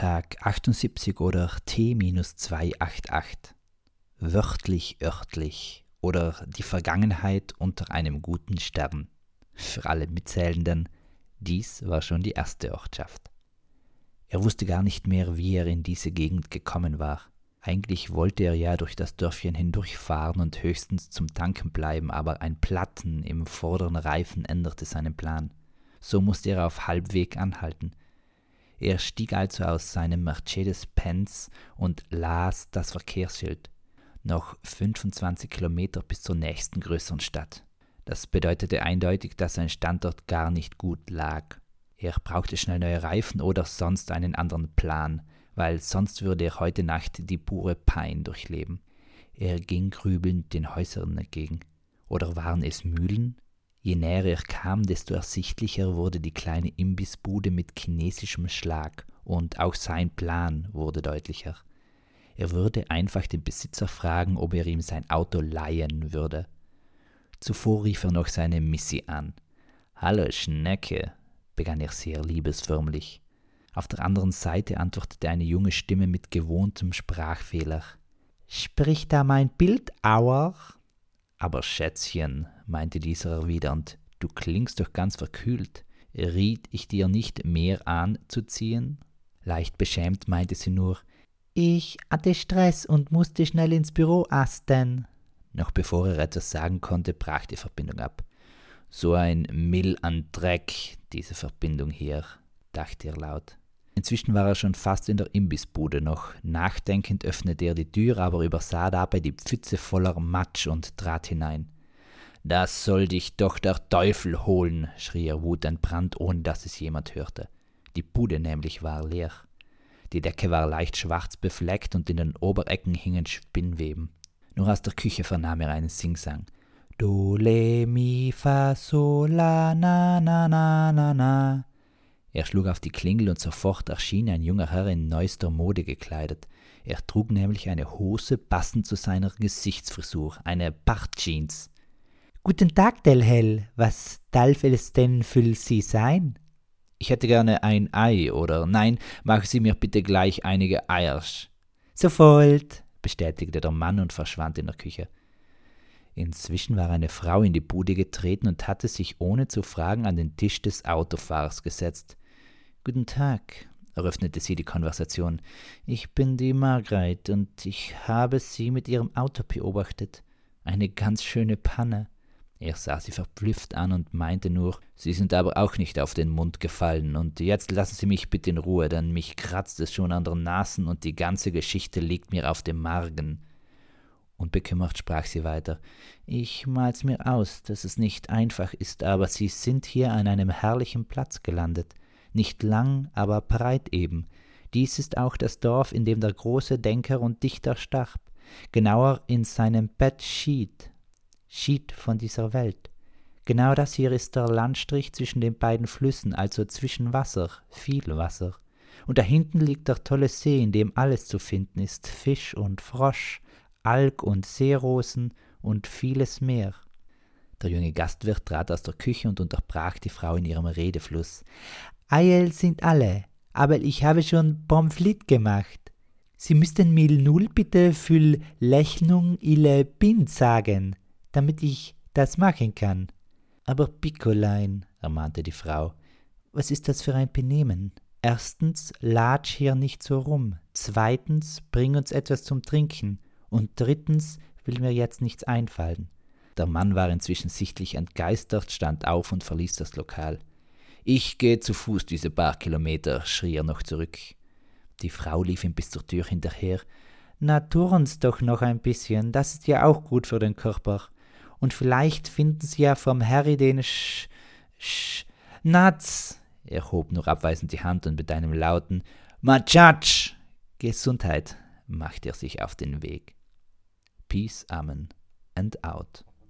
Tag 78 oder T-288. Wörtlich örtlich oder die Vergangenheit unter einem guten Stern. Für alle Mitzählenden, dies war schon die erste Ortschaft. Er wusste gar nicht mehr, wie er in diese Gegend gekommen war. Eigentlich wollte er ja durch das Dörfchen hindurchfahren und höchstens zum Tanken bleiben, aber ein Platten im vorderen Reifen änderte seinen Plan. So musste er auf Halbweg anhalten. Er stieg also aus seinem Mercedes-Benz und las das Verkehrsschild. Noch 25 Kilometer bis zur nächsten größeren Stadt. Das bedeutete eindeutig, dass sein Standort gar nicht gut lag. Er brauchte schnell neue Reifen oder sonst einen anderen Plan, weil sonst würde er heute Nacht die pure Pein durchleben. Er ging grübelnd den Häusern entgegen. Oder waren es Mühlen? Je näher er kam, desto ersichtlicher wurde die kleine Imbissbude mit chinesischem Schlag, und auch sein Plan wurde deutlicher. Er würde einfach den Besitzer fragen, ob er ihm sein Auto leihen würde. Zuvor rief er noch seine Missy an. Hallo Schnecke, begann er sehr liebesförmlich. Auf der anderen Seite antwortete eine junge Stimme mit gewohntem Sprachfehler. Spricht da mein Bildauer? Aber Schätzchen, meinte dieser erwidernd, du klingst doch ganz verkühlt. Riet ich dir nicht mehr anzuziehen? Leicht beschämt meinte sie nur, ich hatte Stress und musste schnell ins Büro asten. Noch bevor er etwas sagen konnte, brach die Verbindung ab. So ein Mill an Dreck, diese Verbindung hier, dachte er laut. Inzwischen war er schon fast in der Imbissbude. Noch nachdenkend öffnete er die Tür, aber übersah dabei die Pfütze voller Matsch und trat hinein. Das soll dich doch der Teufel holen, schrie er wutentbrannt, ohne dass es jemand hörte. Die Bude nämlich war leer. Die Decke war leicht schwarz befleckt und in den Oberecken hingen Spinnweben. Nur aus der Küche vernahm er einen Singsang. Do, le, mi, fa, sol, la, na, na, na, na, na. Er schlug auf die Klingel und sofort erschien ein junger Herr in neuester Mode gekleidet. Er trug nämlich eine Hose passend zu seiner Gesichtsfrisur, eine Bartjeans. Guten Tag, Del Hell. Was darf es denn für Sie sein? Ich hätte gerne ein Ei, oder nein, machen Sie mir bitte gleich einige Eiers. Sofort, bestätigte der Mann und verschwand in der Küche. Inzwischen war eine Frau in die Bude getreten und hatte sich ohne zu fragen an den Tisch des Autofahrers gesetzt. Guten Tag, eröffnete sie die Konversation. Ich bin die Margret und ich habe Sie mit Ihrem Auto beobachtet. Eine ganz schöne Panne. Er sah sie verblüfft an und meinte nur, Sie sind aber auch nicht auf den Mund gefallen, und jetzt lassen Sie mich bitte in Ruhe, denn mich kratzt es schon an der Nasen und die ganze Geschichte liegt mir auf dem Magen. Unbekümmert sprach sie weiter. Ich mal's mir aus, dass es nicht einfach ist, aber Sie sind hier an einem herrlichen Platz gelandet nicht lang, aber breit eben. Dies ist auch das Dorf, in dem der große Denker und Dichter starb, genauer in seinem Bett schied, schied von dieser Welt. Genau das hier ist der Landstrich zwischen den beiden Flüssen, also zwischen Wasser, viel Wasser. Und da hinten liegt der tolle See, in dem alles zu finden ist, Fisch und Frosch, Alk und Seerosen und vieles mehr. Der junge Gastwirt trat aus der Küche und unterbrach die Frau in ihrem Redefluss. Eier sind alle, aber ich habe schon Pommes gemacht. Sie müssten mir null bitte für Rechnung Ihre PIN sagen, damit ich das machen kann. Aber Piccolein, ermahnte die Frau, was ist das für ein Benehmen? Erstens, latsch hier nicht so rum. Zweitens, bring uns etwas zum Trinken. Und drittens, will mir jetzt nichts einfallen. Der Mann war inzwischen sichtlich entgeistert, stand auf und verließ das Lokal. Ich gehe zu Fuß diese paar Kilometer, schrie er noch zurück. Die Frau lief ihm bis zur Tür hinterher. Na, turn's doch noch ein bisschen, das ist ja auch gut für den Körper. Und vielleicht finden Sie ja vom Harry den Sch... Sch... Nuts. Er hob nur abweisend die Hand und mit einem lauten Machatsch Gesundheit machte er sich auf den Weg. Peace, Amen and out.